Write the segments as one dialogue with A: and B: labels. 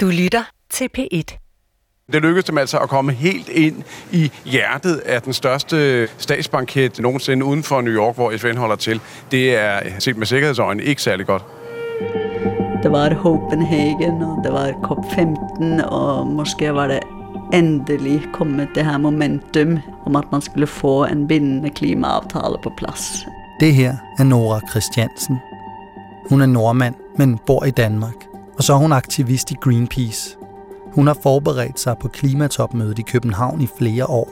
A: Du lytter til P1.
B: Det lykkedes dem altså at komme helt ind i hjertet af den største statsbanket nogensinde uden for New York, hvor FN holder til. Det er set med sikkerhedsøjne ikke særlig godt.
C: Det var Copenhagen, og det var COP15, og måske var det endelig kommet det her momentum om at man skulle få en bindende klimaaftale på plads.
D: Det her er Nora Christiansen. Hun er nordmand, men bor i Danmark. Og så er hun aktivist i Greenpeace. Hun har forberedt sig på klimatopmødet i København i flere år.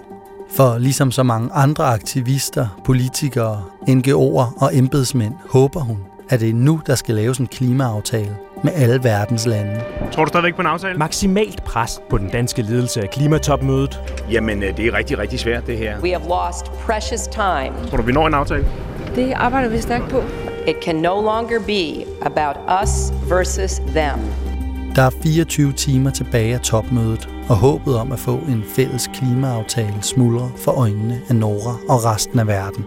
D: For ligesom så mange andre aktivister, politikere, NGO'er og embedsmænd, håber hun, at det er nu, der skal laves en klimaaftale med alle verdens lande.
E: Tror du stadigvæk på en aftale?
F: Maksimalt pres på den danske ledelse af klimatopmødet.
E: Jamen, øh, det er rigtig, rigtig svært, det her.
G: We have lost precious time.
E: Tror du, vi når en aftale?
H: Det arbejder vi stærkt på.
G: It can no longer be about us versus them.
D: Der er 24 timer tilbage af topmødet, og håbet om at få en fælles klimaaftale smuldrer for øjnene af Nora og resten af verden.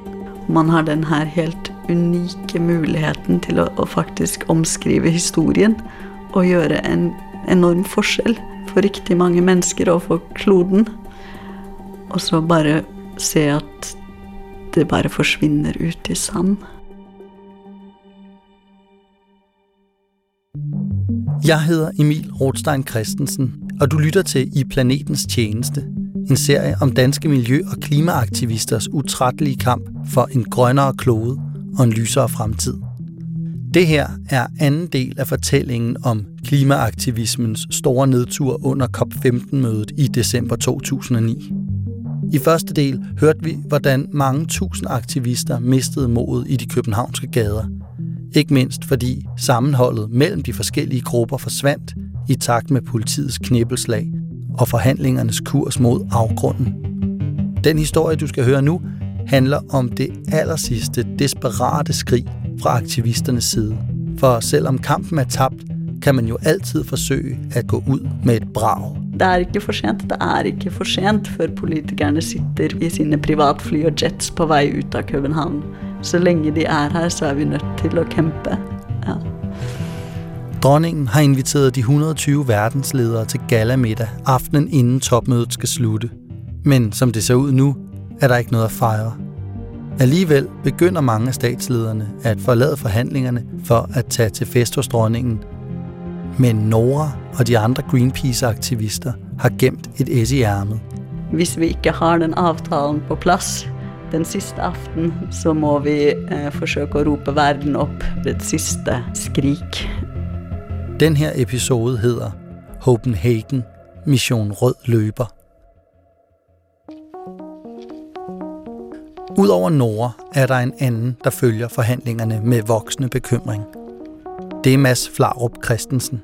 C: Man har den her helt unike muligheden til at, at faktisk omskrive historien og gøre en enorm forskel for rigtig mange mennesker og for kloden. Og så bare se at det bare forsvinder ut i sand.
D: Jeg hedder Emil Rothstein Christensen, og du lytter til I Planetens Tjeneste, en serie om danske miljø- og klimaaktivisters utrættelige kamp for en grønnere klode og en lysere fremtid. Det her er anden del af fortællingen om klimaaktivismens store nedtur under COP15-mødet i december 2009. I første del hørte vi, hvordan mange tusind aktivister mistede modet i de københavnske gader. Ikke mindst fordi sammenholdet mellem de forskellige grupper forsvandt i takt med politiets knibbelslag og forhandlingernes kurs mod afgrunden. Den historie, du skal høre nu, handler om det allersidste desperate skrig fra aktivisternes side. For selvom kampen er tabt, kan man jo altid forsøge at gå ud med et brag.
C: Det er ikke for sent. Det er ikke for sent, før politikerne sitter i sine privatfly og jets på vej ud af København. Så længe de er her, så er vi nødt til at kæmpe. Ja.
D: Dronningen har inviteret de 120 verdensledere til galamiddag aftenen inden topmødet skal slutte. Men som det ser ud nu, er der ikke noget at fejre. Alligevel begynder mange af statslederne at forlade forhandlingerne for at tage til fest hos dronningen. Men Nora og de andre Greenpeace-aktivister har gemt et S i ærmet.
C: Hvis vi ikke har den aftalen på plads den sidste aften, så må vi eh, forsøge at rope verden op ved et sidste skrik.
D: Den her episode hedder Copenhagen Mission Rød Løber. Udover Nora er der en anden, der følger forhandlingerne med voksende bekymring. Det er Mads Flarup Christensen.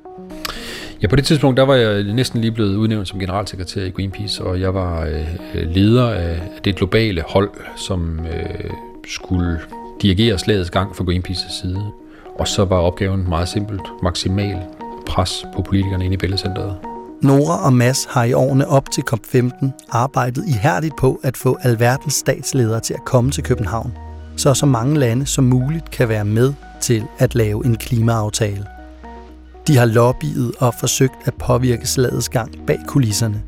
I: Ja, på det tidspunkt, der var jeg næsten lige blevet udnævnt som generalsekretær i Greenpeace, og jeg var øh, leder af det globale hold, som øh, skulle dirigere slagets gang for Greenpeace's side. Og så var opgaven meget simpelt. Maksimal pres på politikerne inde i bæltecenteret.
D: Nora og Mass har i årene op til COP15 arbejdet ihærdigt på at få alverdens statsledere til at komme til København, så så mange lande som muligt kan være med til at lave en klimaaftale. De har lobbyet og forsøgt at påvirke slagets gang bag kulisserne.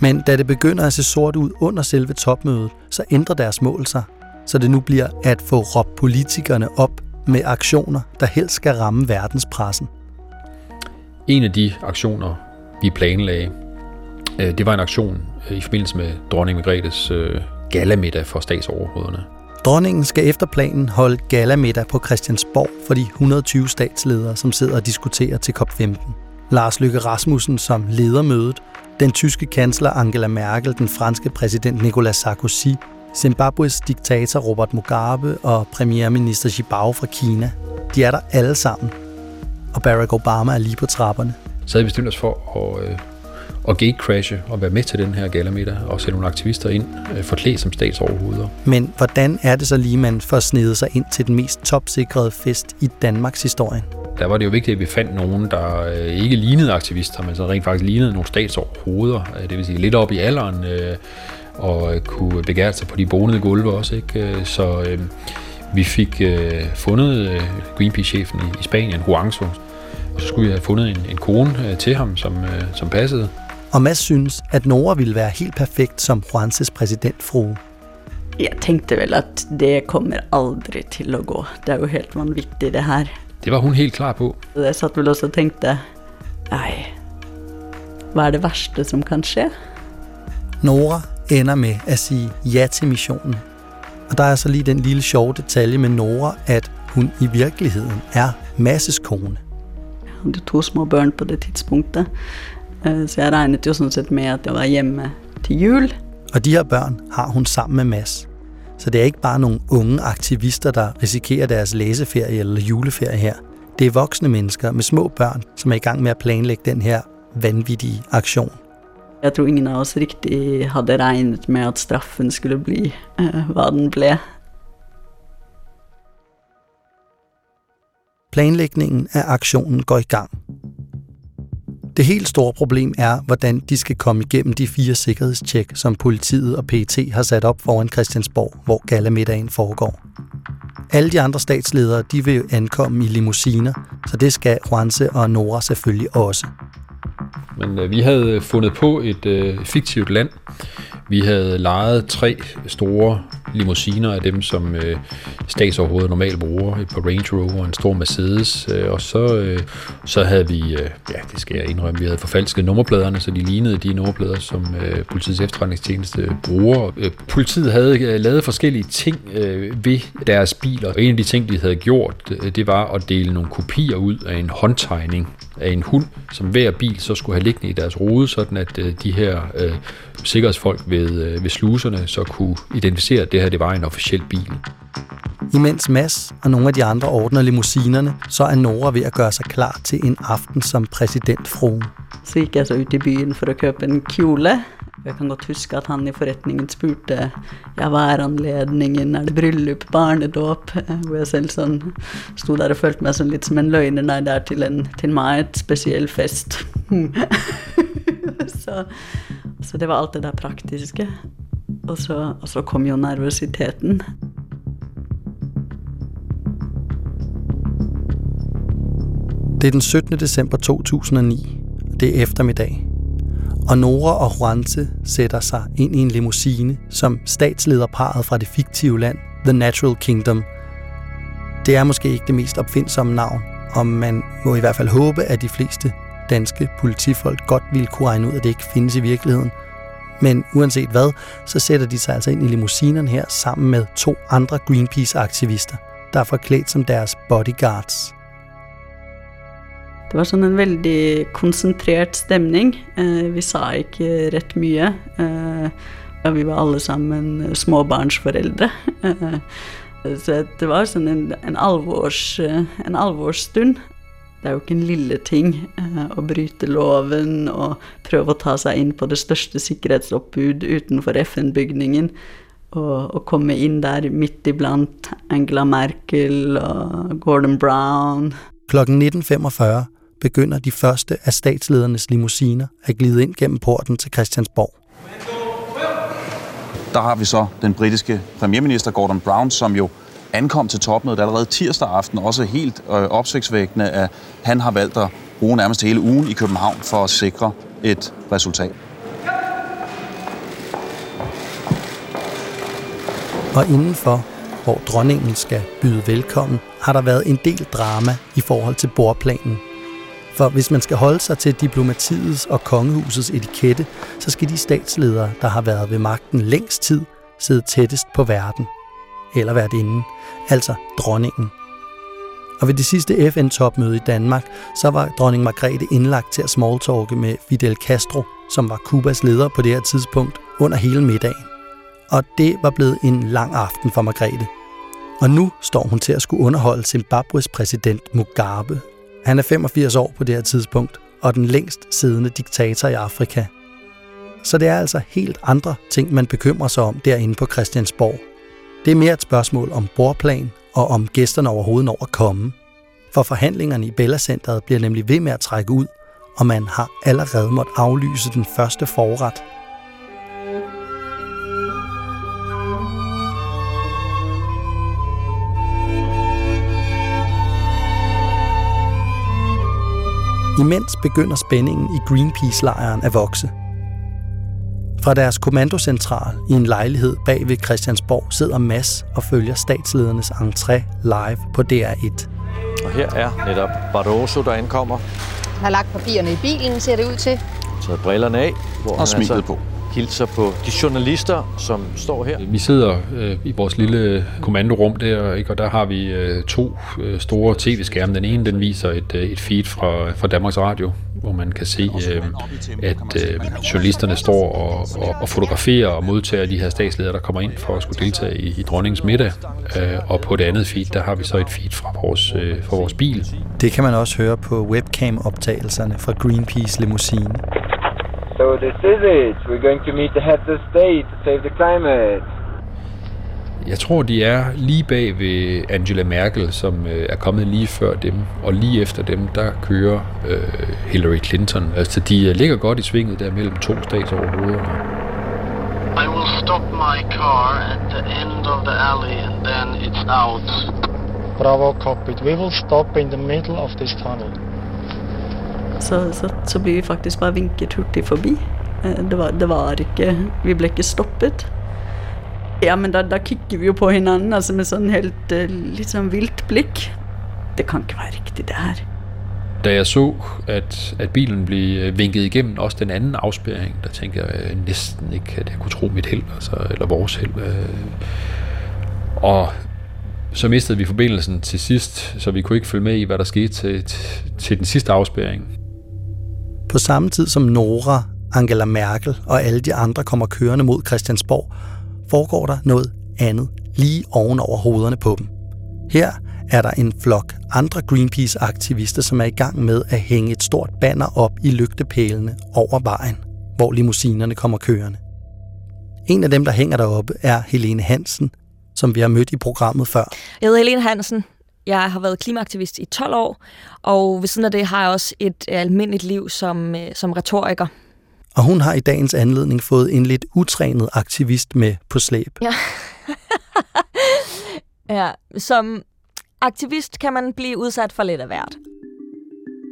D: Men da det begynder at se sort ud under selve topmødet, så ændrer deres mål sig, så det nu bliver at få råbt politikerne op med aktioner, der helst skal ramme verdenspressen.
I: En af de aktioner, vi planlagde, øh, det var en aktion øh, i forbindelse med dronning Margrethes øh, galamiddag for statsoverhovederne.
D: Dronningen skal efter planen holde galamiddag på Christiansborg for de 120 statsledere, som sidder og diskuterer til COP15. Lars Løkke Rasmussen som leder mødet, den tyske kansler Angela Merkel, den franske præsident Nicolas Sarkozy, Zimbabwes diktator Robert Mugabe og premierminister Xibao fra Kina. De er der alle sammen. Og Barack Obama er lige på trapperne.
I: Så havde vi bestemt os for at, øh, at gatecrashe og være med til den her galamiddag og sætte nogle aktivister ind øh, forklædt som statsoverhoveder.
D: Men hvordan er det så lige, man får snedet sig ind til den mest topsikrede fest i Danmarks historie?
I: Der var det jo vigtigt, at vi fandt nogen, der øh, ikke lignede aktivister, men så rent faktisk lignede nogle statsoverhoveder. Øh, det vil sige lidt op i alderen og kunne begære sig på de bonede gulve også. Ikke? Så vi fik fundet Greenpeace-chefen i, i Spanien, Juanzo, Og så skulle vi have fundet en, en kone øh, til ham, som, øh, som passede.
D: Og Mads synes, at Nora ville være helt perfekt som Juances præsidentfrue.
C: Jeg tænkte vel, at det kommer aldrig til at gå. Det er jo helt vanvittigt det her.
I: Det var hun helt klar på.
C: Jeg satt vel også og tænkte, nej, hvad er det værste, som kan ske?
D: Nora ender med at sige ja til missionen. Og der er så lige den lille sjove detalje med Nora, at hun i virkeligheden er Masses kone.
C: Jeg havde to små børn på det tidspunktet, så jeg regnet jo sådan set med, at jeg var hjemme til jul.
D: Og de her børn har hun sammen med Mads. Så det er ikke bare nogle unge aktivister, der risikerer deres læseferie eller juleferie her. Det er voksne mennesker med små børn, som er i gang med at planlægge den her vanvittige aktion.
C: Jeg tror ingen af os rigtig havde regnet med, at straffen skulle blive, øh, hvad den blev.
D: Planlægningen af aktionen går i gang. Det helt store problem er, hvordan de skal komme igennem de fire sikkerhedstjek, som politiet og PET har sat op foran Christiansborg, hvor gallamiddagen foregår. Alle de andre statsledere de vil ankomme i limousiner, så det skal Juanse og Nora selvfølgelig også.
I: Men øh, vi havde fundet på et øh, fiktivt land. Vi havde lejet tre store limousiner af dem, som øh, statsoverhovedet normalt bruger. Et par Range Rover og en stor Mercedes. Øh, og så, øh, så havde vi, øh, ja det skal jeg indrømme, vi havde forfalsket nummerpladerne, så de lignede de nummerplader, som øh, politiets efterretningstjeneste bruger. Øh, politiet havde øh, lavet forskellige ting øh, ved deres biler. Og en af de ting, de havde gjort, øh, det var at dele nogle kopier ud af en håndtegning af en hund, som hver bil så skulle have liggende i deres rode, sådan at øh, de her øh, sikkerhedsfolk ved, øh, ved sluserne så kunne identificere, at det her det var en officiel bil.
D: Imens Mads og nogle af de andre ordner limousinerne, så er Nora ved at gøre sig klar til en aften som præsidentfrue.
C: Så gik jeg så ud i byen for at købe en kjole. Jeg kan godt huske, at han i forretningen spurgte, ja, hvad er anledningen? Er det bryllup, barnedåb? Hvor jeg selv sådan stod der og følte mig sådan lidt som en løgner, nej, det er til, en, til mig et speciel fest. så, så det var alt det der praktiske. Og så, og så kom jo nervøsiteten.
D: Det er den 17. december 2009. Det er eftermiddag. Og Nora og Juanse sætter sig ind i en limousine som statslederparet fra det fiktive land, The Natural Kingdom. Det er måske ikke det mest opfindsomme navn, og man må i hvert fald håbe, at de fleste danske politifolk godt ville kunne regne ud, at det ikke findes i virkeligheden. Men uanset hvad, så sætter de sig altså ind i limousinerne her sammen med to andre Greenpeace-aktivister, der er forklædt som deres bodyguards.
C: Det var sådan en veldig koncentreret stemning. Eh, vi sa ikke ret mye. Eh, vi var alle sammen småbarnsforældre. Eh, så det var sådan en, en, alvors, en alvorsstund. Det er jo ikke en lille ting at bryte loven og prøve at ta sig ind på det største sikkerhedsoppbud utenfor FN-bygningen og, og komme ind der midt iblandt Angela Merkel og Gordon Brown.
D: Klokken 19.45 begynder de første af statsledernes limousiner at glide ind gennem porten til Christiansborg.
A: Der har vi så den britiske premierminister Gordon Brown, som jo ankom til topmødet allerede tirsdag aften, også helt øh, opsigtsvækkende, at han har valgt at bruge nærmest hele ugen i København for at sikre et resultat.
D: Og indenfor, hvor dronningen skal byde velkommen, har der været en del drama i forhold til bordplanen. For hvis man skal holde sig til diplomatiets og kongehusets etikette, så skal de statsledere, der har været ved magten længst tid, sidde tættest på verden. Eller værtinden, altså dronningen. Og ved det sidste FN-topmøde i Danmark, så var dronning Margrethe indlagt til at smalltalke med Fidel Castro, som var Kubas leder på det her tidspunkt, under hele middagen. Og det var blevet en lang aften for Margrethe. Og nu står hun til at skulle underholde Zimbabwes præsident Mugabe. Han er 85 år på det her tidspunkt, og den længst siddende diktator i Afrika. Så det er altså helt andre ting, man bekymrer sig om derinde på Christiansborg. Det er mere et spørgsmål om bordplan og om gæsterne overhovedet når at komme. For forhandlingerne i Bella Centeret bliver nemlig ved med at trække ud, og man har allerede måttet aflyse den første forret Imens begynder spændingen i Greenpeace-lejren at vokse. Fra deres kommandocentral i en lejlighed bag ved Christiansborg sidder Mass og følger statsledernes entré live på DR1.
J: Og her er netop Barroso, der ankommer.
K: Har lagt papirerne i bilen, ser det ud til.
J: Taget brillerne af. Hvor
A: Og
J: han
A: sminket
J: altså
A: på.
J: Hilser på de journalister, som står her.
I: Vi sidder øh, i vores lille kommandorum der, ikke? og der har vi øh, to øh, store tv-skærme. Den ene den viser et, øh, et feed fra, fra Danmarks Radio, hvor man kan se, øh, at øh, journalisterne står og, og, og fotograferer og modtager de her statsledere, der kommer ind for at skulle deltage i, i dronningens middag. Øh, og på det andet feed, der har vi så et feed fra vores, øh, fra vores bil.
D: Det kan man også høre på webcam-optagelserne fra Greenpeace limousine.
L: So this is it. We're going to meet the heads of state to save the climate.
I: Jeg tror, de er lige bag ved Angela Merkel, som øh, er kommet lige før dem, og lige efter dem, der kører øh, Hillary Clinton. Altså, de øh, ligger godt i svinget der mellem to statsoverhoveder.
M: I will stop my car at the end of the alley and then it's out.
N: Bravo cockpit. We will stop in the middle of this tunnel.
C: Så, så, så blir vi faktisk bare vinket hurtig forbi. Eh, Det var, det var ikke Vi ble ikke stoppet. Ja, men da, da kikker vi jo på hinanden altså med sånn helt eh, litt sånn vilt blikk. Det kan ikke være riktig, det her.
I: Da jeg så, at, at bilen blev øh, vinket igennem også den anden afspæring, der tænkte jeg øh, næsten ikke, at jeg kunne tro mit held, altså, eller vores held. Øh, og så mistede vi forbindelsen til sidst, så vi kunne ikke følge med i, hvad der skete til, til, til den sidste afspæring.
D: På samme tid som Nora, Angela Merkel og alle de andre kommer kørende mod Christiansborg, foregår der noget andet lige oven over hovederne på dem. Her er der en flok andre Greenpeace-aktivister, som er i gang med at hænge et stort banner op i lygtepælene over vejen, hvor limousinerne kommer kørende. En af dem, der hænger deroppe, er Helene Hansen, som vi har mødt i programmet før.
O: Jeg hedder Helene Hansen. Jeg har været klimaaktivist i 12 år, og ved siden af det har jeg også et almindeligt liv som, øh, som retoriker.
D: Og hun har i dagens anledning fået en lidt utrænet aktivist med på slæb.
O: Ja. ja, som aktivist kan man blive udsat for lidt af hvert.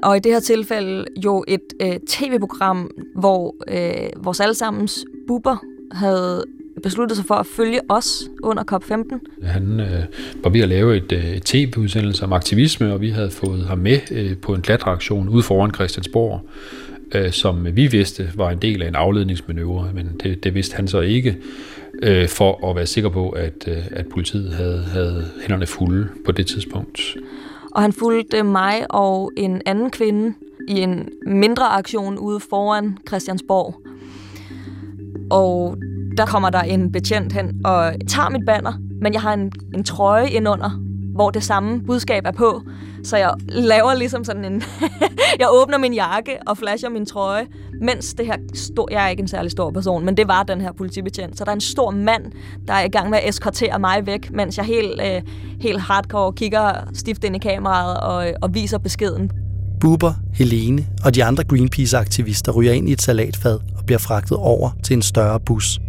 O: Og i det her tilfælde jo et øh, tv-program, hvor øh, vores allesammens buber havde besluttet sig for at følge os under COP15.
I: Han øh, var ved at lave et, øh, tv-udsendelse om aktivisme, og vi havde fået ham med øh, på en klatreaktion ude foran Christiansborg, øh, som vi vidste var en del af en afledningsmanøvre, men det, det vidste han så ikke, øh, for at være sikker på, at, øh, at politiet havde, havde hænderne fulde på det tidspunkt.
O: Og han fulgte mig og en anden kvinde i en mindre aktion ude foran Christiansborg. Og der kommer der en betjent hen og tager mit banner, men jeg har en, en trøje indunder, hvor det samme budskab er på. Så jeg laver ligesom sådan en... jeg åbner min jakke og flasher min trøje, mens det her... Stor, jeg er ikke en særlig stor person, men det var den her politibetjent. Så der er en stor mand, der er i gang med at eskortere mig væk, mens jeg helt, øh, helt hardcore kigger stift ind i kameraet og, og viser beskeden.
D: Buber, Helene og de andre Greenpeace-aktivister ryger ind i et salatfad og bliver fragtet over til en større bus.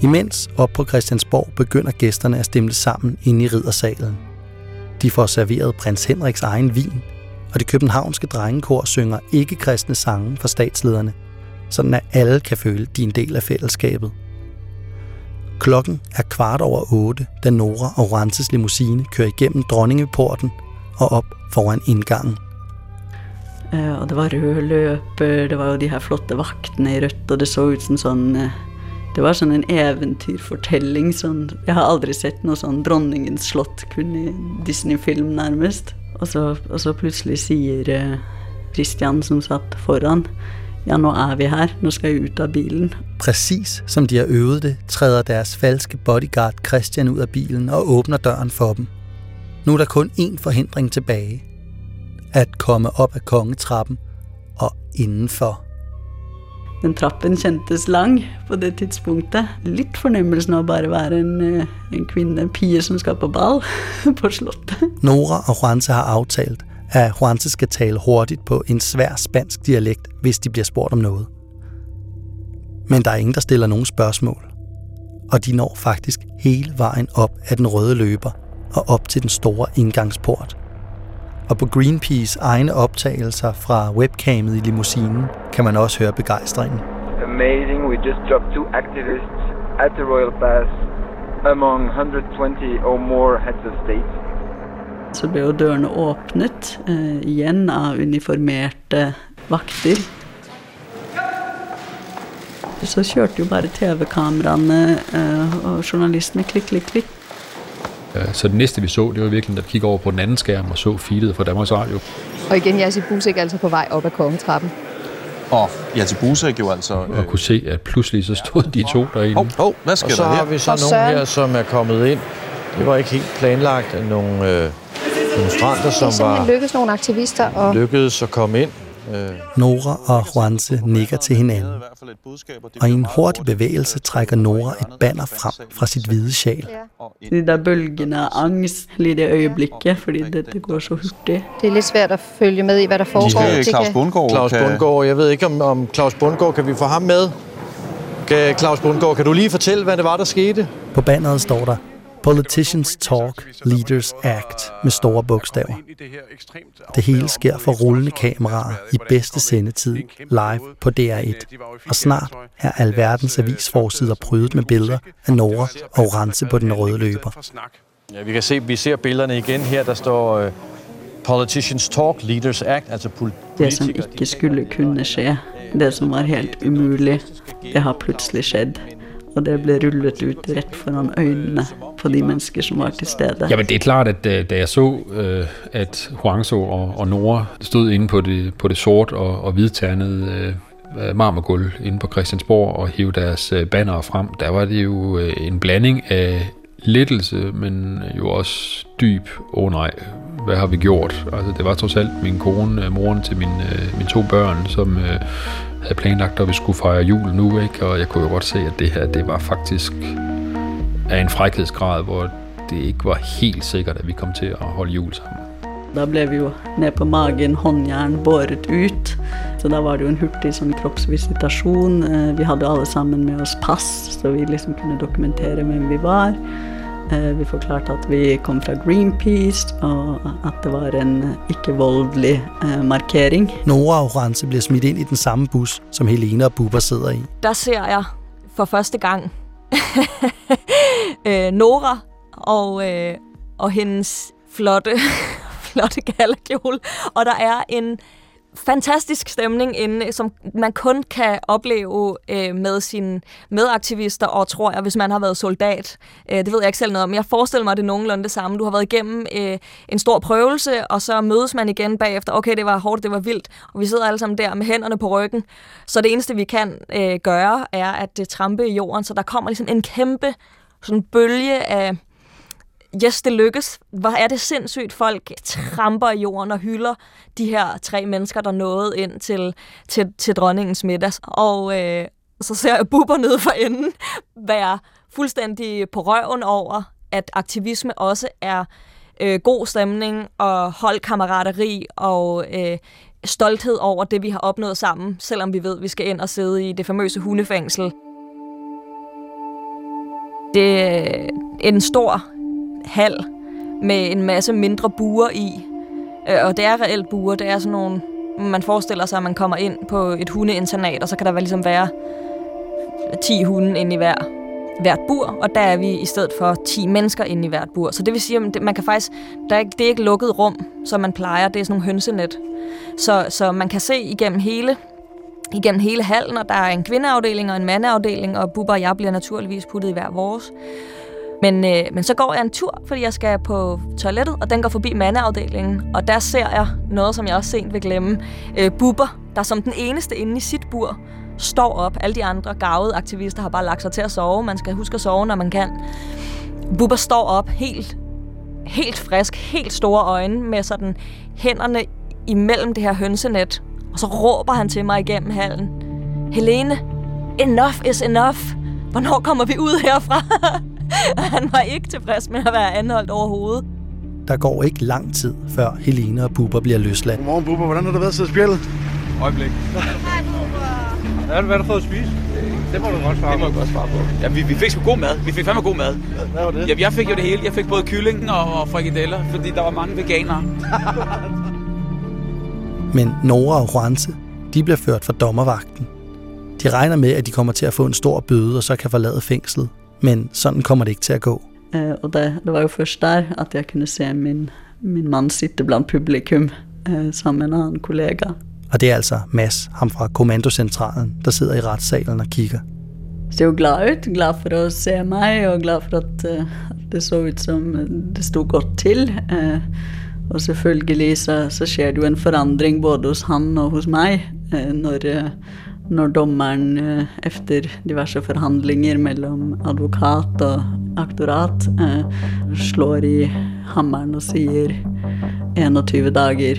D: Imens op på Christiansborg begynder gæsterne at stemle sammen inde i riddersalen. De får serveret prins Henriks egen vin, og det københavnske drengekor synger ikke-kristne sange for statslederne, sådan at alle kan føle, de er en del af fællesskabet. Klokken er kvart over otte, da Nora og Rantes limousine kører igennem dronningeporten og op foran indgangen.
C: Eh, Og det var røde løber, det var jo de her flotte vagtene i rødt, og det så ud som sådan eh, det var sånn en eventyrfortelling. Sånn, jeg har aldri sett noe sånn Dronningens slott, kun i Disney-film nærmest. Og så, og så plutselig sier eh, Christian som satt foran, ja, nu er vi her, nu skal jeg ut av bilen.
D: Præcis som de har øvet det, træder deres falske bodyguard Christian ud af bilen og åbner døren for dem. Nu er der kun én forhindring tilbage. At komme op af kongetrappen og indenfor.
C: Den trappen kjentes lang på det tidspunktet. Litt fornemmelsen av bare være en, eh, en kvinne, en pige som skal på ball på slottet.
D: Nora og Juanse har aftalt, at Juanse skal tale hurtigt på en svær spansk dialekt, hvis de bliver spurgt om noget. Men der er ingen, der stiller nogen spørgsmål. Og de når faktisk hele vejen op ad den røde løber og op til den store indgangsport. Og på Greenpeace egne optagelser fra webcamet i limousinen kan man også høre begejstringen.
L: Amazing, we just dropped two activists at the Royal Pass among 120 or more heads of state.
C: Så ble jo dørene åpnet eh, igjen av uniformerte vakter. Så kjørte jo bare TV-kameraene eh, og journalistene klikk, klikk, klikk.
I: Øh, Så det næste, vi så, det var virkelig, at vi kiggede over på den anden skærm og så feedet fra Danmarks Radio.
K: Og igen, Jassi Busek altså på vej op ad kongetrappen.
A: Og Jati Busek jo altså...
I: Og kunne se, at pludselig så stod de to derinde.
A: Hov, hov, hvad
J: Og
A: sker
J: så
A: der
J: har
A: her?
J: vi så
K: Og
J: nogle
K: Søren.
J: her, som er kommet ind. Det var ikke helt planlagt. Nogle øh, demonstranter,
K: Det er
J: som
K: simpelthen
J: var
K: lykkedes nogle aktivister og
J: lykkedes at komme ind.
D: Nora og Juanse nikker til hinanden. Og i en hurtig bevægelse trækker Nora et banner frem fra sit hvide sjal.
C: De der bølgene af angst lige det øjeblikket, fordi dette går så hurtigt.
K: det er lidt svært at følge med i, hvad der foregår. Det
A: Claus
K: kan-
A: Bundgaard
J: Claus. Bundgaard, jeg ved ikke om, om Claus Bundgaard, kan vi få ham med? Kan, Claus Bundgaard, kan du lige fortælle, hvad det var, der skete?
D: På banneret står der Politicians Talk, Leaders Act med store bogstaver. Det hele sker for rullende kameraer i bedste sendetid live på DR1. Og snart er alverdens avisforsider prydet med billeder af Nora og Orange på den røde løber.
J: Ja, vi kan se, vi ser billederne igen her. Der står øh, Politicians Talk, Leaders Act, altså pol-
C: Det som
J: politikere.
C: ikke skulle kunne skje, det som var helt umulig, det har pludselig skjedd. Og det blev rullet ut rett foran øjnene på de mennesker som var til stede.
I: Jamen det er klart, at da, da jeg så, øh, at Huangso og, og Nora stod inde på det, på det sort og, og hvidternede øh, øh, marmorgulv inde på Christiansborg og hæve deres øh, banner frem, der var det jo en blanding af lettelse, men jo også dyb, åh oh nej, hvad har vi gjort? Altså det var trods alt min kone, øh, moren til mine, øh, mine to børn, som øh, havde planlagt, at vi skulle fejre jul nu, ikke? og jeg kunne jo godt se, at det her, det var faktisk af en frækhedsgrad, hvor det ikke var helt sikkert, at vi kom til at holde jul sammen.
C: Der blev vi jo ned på magen, håndjern båret ut. Så der var det jo en hurtig sådan kroppsvisitasjon. Eh, vi havde alle sammen med os pass, så vi liksom kunne dokumentere hvem vi var. Eh, Vi forklarte at vi kom fra Greenpeace, og at det var en ikke-voldelig eh, markering.
D: Nora og Orange bliver smidt ind i den samme bus, som Helene og Bubber sidder i.
O: Der ser jeg for første gang øh, Nora og, øh, og hendes flotte, flotte galakjole. Og der er en fantastisk stemning inde, som man kun kan opleve øh, med sine medaktivister, og tror jeg, hvis man har været soldat. Øh, det ved jeg ikke selv noget om. Jeg forestiller mig, at det er nogenlunde det samme. Du har været igennem øh, en stor prøvelse, og så mødes man igen bagefter. Okay, det var hårdt, det var vildt, og vi sidder alle sammen der med hænderne på ryggen. Så det eneste, vi kan øh, gøre, er at øh, trampe i jorden, så der kommer ligesom en kæmpe sådan bølge af yes, det lykkes. Hvor er det sindssygt, folk tramper i jorden og hylder de her tre mennesker, der nåede ind til, til, til dronningens middag. Og øh, så ser jeg buber nede for enden være fuldstændig på røven over, at aktivisme også er øh, god stemning og holdkammerateri og øh, stolthed over det, vi har opnået sammen, selvom vi ved, at vi skal ind og sidde i det famøse hundefængsel. Det er en stor hal med en masse mindre buer i. Øh, og det er reelt buer. Det er sådan nogle... Man forestiller sig, at man kommer ind på et hundeinternat, og så kan der ligesom være 10 hunde inde i hver, hvert bur, og der er vi i stedet for 10 mennesker inde i hvert bur. Så det vil sige, at man kan faktisk, der er, ikke- det er ikke lukket rum, som man plejer. Det er sådan nogle hønsenet. Så, så man kan se igennem hele igennem hele hallen, og der er en kvindeafdeling og en mandeafdeling, og Bubba og jeg bliver naturligvis puttet i hver vores. Men, øh, men så går jeg en tur, fordi jeg skal på toilettet, og den går forbi mandeafdelingen, og der ser jeg noget, som jeg også sent vil glemme. Øh, Bubber, der som den eneste inde i sit bur, står op. Alle de andre gavede aktivister har bare lagt sig til at sove. Man skal huske at sove, når man kan. Bubber står op helt, helt frisk, helt store øjne, med sådan hænderne imellem det her hønsenet. Og så råber han til mig igennem hallen. Helene, enough is enough. Hvornår kommer vi ud herfra? han var ikke tilfreds med at være anholdt overhovedet.
D: Der går ikke lang tid, før Helene og Bubber bliver løsladt.
P: Godmorgen, Bubber. Hvordan har det været og spjældet?
E: Øjeblik. Hvad har du, hvad har du fået at spise? Det må du godt svare
P: Det må
E: på.
P: du godt svare på.
E: Ja, vi, vi fik sgu god mad. Vi fik fandme god mad.
P: Hvad var det?
E: Jeg, jeg fik jo det hele. Jeg fik både kylling og, og frikadeller, fordi der var mange veganere.
D: Men Nora og Juanse, de bliver ført for dommervagten. De regner med, at de kommer til at få en stor bøde, og så kan forlade fængslet. Men sådan kommer det ikke til at gå.
C: Eh, og det, det var jo først der at jeg kunne se min, min mand sitte blandt publikum eh, sammen med en anden kollega.
D: Og det er altså Mads, ham fra kommandocentralen, der sidder i retssalen og kigger.
C: Er jo glad ut, glad for at se mig, og glad for at, uh, det så ut som det stod godt til. Uh, og selvfølgelig så, så sker det jo en forandring både hos han og hos mig, uh, når, uh, når dommeren uh, efter diverse forhandlinger mellem advokat og aktorat uh, slår i hammeren og siger 21 dager.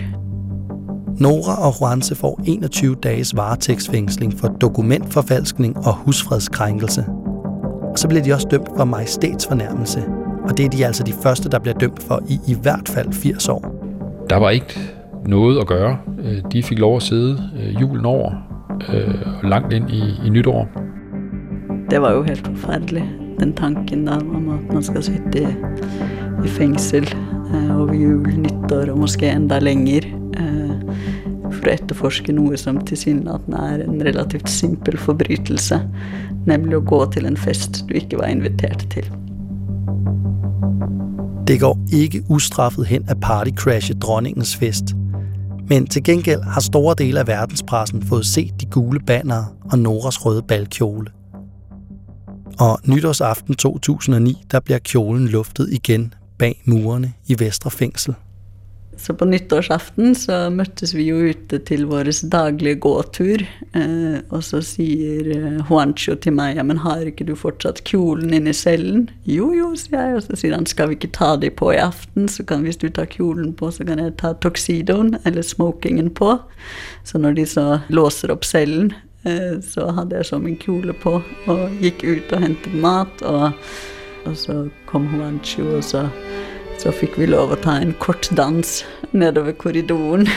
D: Nora og Juanse får 21 dages varetægtsfængsling for dokumentforfalskning og husfredskrænkelse. Og så bliver de også dømt for majestætsfornærmelse, og det er de altså de første, der bliver dømt for i i hvert fald 80 år.
I: Der var ikke noget at gøre. De fik lov at sidde julen over og langt ind i, i nytår.
C: Det var jo helt forfærdeligt, den tanken der om at man skal sitte i, i fængsel over jul, nytår og måske enda længere for å etterforske noe som tilsynelatende er en relativt simpel forbrytelse, nemlig å gå til en fest du ikke var invitert til.
D: Det går ikke ustraffet hen at partycrashe dronningens fest. Men til gengæld har store dele af verdenspressen fået set de gule bannere og Noras røde balkjole. Og nytårsaften 2009, der bliver kjolen luftet igen bag murene i Vestre Fængsel.
C: Så på nyttårsaften så møttes vi jo ute til vår daglige gåtur, eh, og så sier eh, Juancho til meg, ja, men har ikke du fortsatt kjolen inne i cellen? Jo, jo, sier jeg, og så sier han, skal vi ikke ta de på i aften, så kan hvis du tar kjolen på, så kan jeg ta toxidon eller smokingen på. Så når de så låser opp cellen, eh, så hadde jeg så min kjole på, og gikk ut og hentet mat, og, og så kom Juancho, og så så fikk vi lov å ta en kort dans nedover korridoren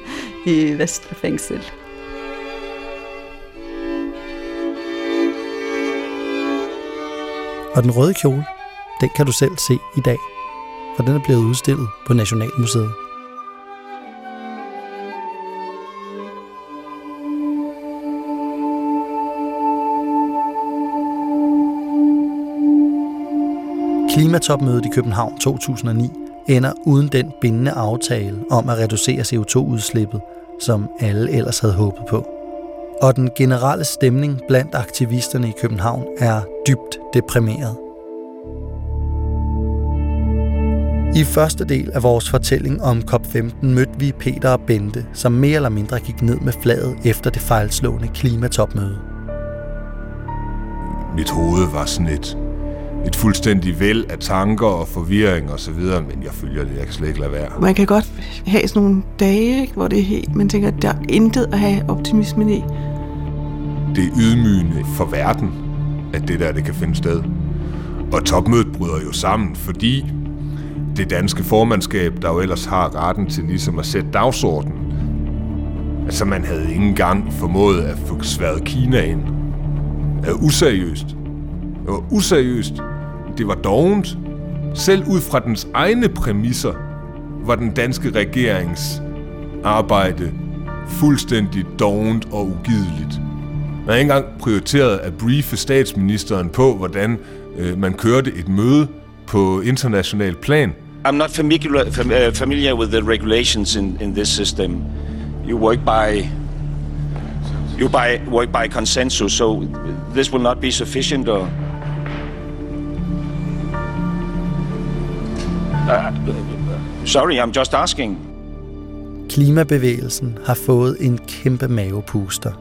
C: i Vestre fengsel.
D: Og den røde kjole, den kan du selv se i dag, for den er blevet udstillet på Nationalmuseet. Klimatopmødet i København 2009 ender uden den bindende aftale om at reducere CO2-udslippet, som alle ellers havde håbet på. Og den generelle stemning blandt aktivisterne i København er dybt deprimeret. I første del af vores fortælling om COP15 mødte vi Peter og Bente, som mere eller mindre gik ned med flaget efter det fejlslående klimatopmøde.
Q: Mit hoved var sådan et et fuldstændig væld af tanker og forvirring og så videre, men jeg følger det, jeg kan slet ikke lade være.
R: Man kan godt have sådan nogle dage, ikke, hvor det er helt, man tænker, at der er intet at have optimismen i.
Q: Det er ydmygende for verden, at det der, det kan finde sted. Og topmødet bryder jo sammen, fordi det danske formandskab, der jo ellers har retten til ligesom at sætte dagsordenen, altså man havde ikke engang formået at få sværet Kina ind. Det er useriøst. Det var useriøst det var dovent. Selv ud fra dens egne præmisser var den danske regerings arbejde fuldstændig dovent og ugideligt. Man har ikke engang prioriteret at briefe statsministeren på, hvordan øh, man kørte et møde på international plan.
S: I'm not familiar, uh, uh, familiar with the regulations in, in this system. You work by you by, work by consensus, so this will not be sufficient or Uh, sorry, I'm just asking.
D: Klimabevægelsen har fået en kæmpe mavepuster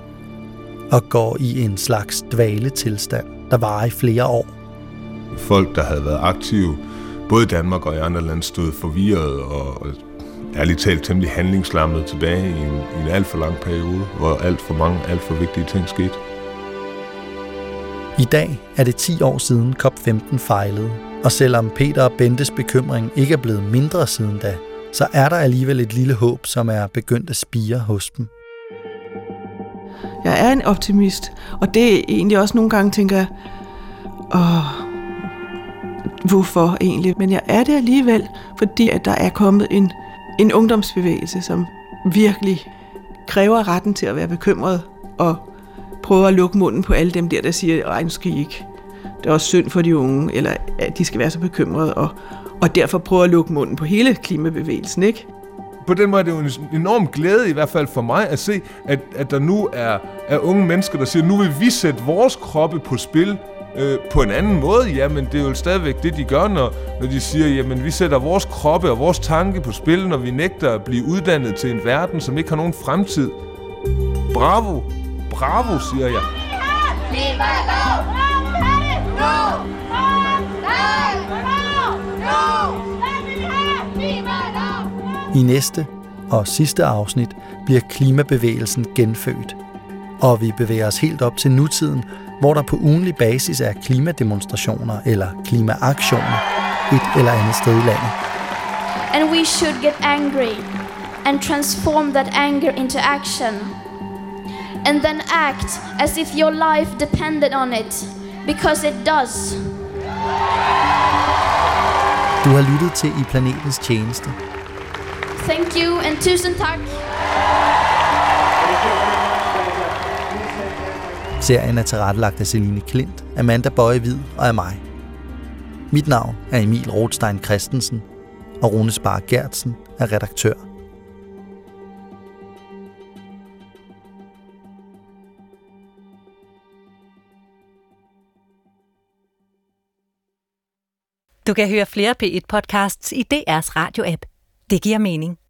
D: og går i en slags dvaletilstand, der varer i flere år.
Q: Folk, der havde været aktive, både i Danmark og i andre lande, stod forvirret og, og ærligt talt temmelig handlingslammet tilbage i en, i en alt for lang periode, hvor alt for mange, alt for vigtige ting skete.
D: I dag er det 10 år siden COP15 fejlede, og selvom Peter og Bentes bekymring ikke er blevet mindre siden da, så er der alligevel et lille håb, som er begyndt at spire hos dem.
R: Jeg er en optimist, og det er egentlig også nogle gange tænker, åh, hvorfor egentlig? Men jeg er det alligevel, fordi at der er kommet en, en ungdomsbevægelse, som virkelig kræver retten til at være bekymret og prøver at lukke munden på alle dem der, der siger, at nu skal I ikke. Det er også synd for de unge, eller at de skal være så bekymrede, og, og derfor prøver at lukke munden på hele klimabevægelsen, ikke?
Q: På den måde er det jo en enorm glæde, i hvert fald for mig, at se, at, at der nu er, er unge mennesker, der siger, nu vil vi sætte vores kroppe på spil øh, på en anden måde. Jamen, det er jo stadigvæk det, de gør, når, når de siger, jamen, vi sætter vores kroppe og vores tanke på spil, når vi nægter at blive uddannet til en verden, som ikke har nogen fremtid. Bravo! Bravo, siger jeg.
D: I næste og sidste afsnit bliver klimabevægelsen genfødt. Og vi bevæger os helt op til nutiden, hvor der på ugenlig basis er klimademonstrationer eller klimaaktioner et eller andet sted i landet.
T: And we should get angry and transform that anger into action. And then act as if your life depended on it, because it does.
D: Du har lyttet til I Planetens Tjeneste.
T: Thank you and tusind tak.
D: Serien er tilrettelagt af Celine Klint, Amanda Bøje Hvid og af mig. Mit navn er Emil Rothstein Christensen, og Rune Spar Gertsen er redaktør.
U: Du kan høre flere P1-podcasts i DR's radio-app. Det giver mening.